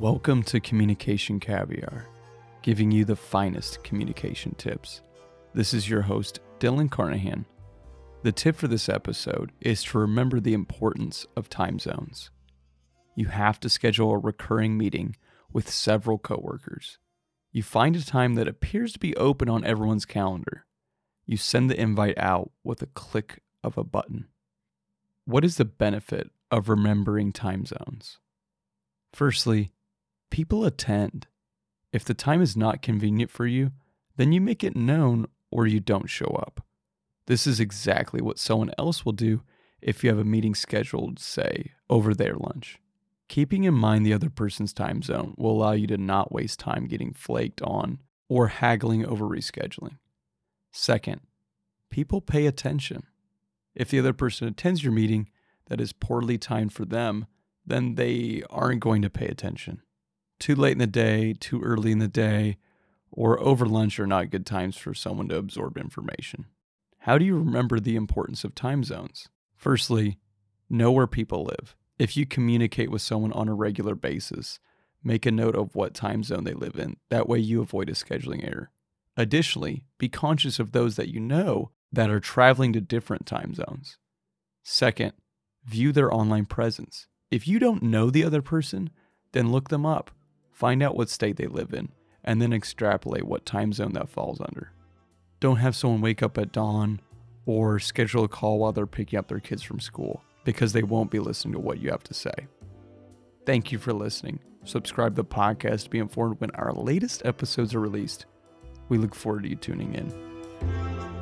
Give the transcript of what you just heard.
Welcome to Communication Caviar, giving you the finest communication tips. This is your host, Dylan Carnahan. The tip for this episode is to remember the importance of time zones. You have to schedule a recurring meeting with several coworkers. You find a time that appears to be open on everyone's calendar. You send the invite out with a click of a button. What is the benefit of remembering time zones? Firstly, people attend. If the time is not convenient for you, then you make it known or you don't show up. This is exactly what someone else will do if you have a meeting scheduled, say, over their lunch. Keeping in mind the other person's time zone will allow you to not waste time getting flaked on or haggling over rescheduling. Second, people pay attention. If the other person attends your meeting that is poorly timed for them, then they aren't going to pay attention too late in the day, too early in the day, or over lunch are not good times for someone to absorb information. How do you remember the importance of time zones? Firstly, know where people live. If you communicate with someone on a regular basis, make a note of what time zone they live in. That way, you avoid a scheduling error. Additionally, be conscious of those that you know that are traveling to different time zones. Second, view their online presence. If you don't know the other person, then look them up find out what state they live in, and then extrapolate what time zone that falls under. Don't have someone wake up at dawn or schedule a call while they're picking up their kids from school because they won't be listening to what you have to say. Thank you for listening. Subscribe to the podcast to be informed when our latest episodes are released. We look forward to you tuning in.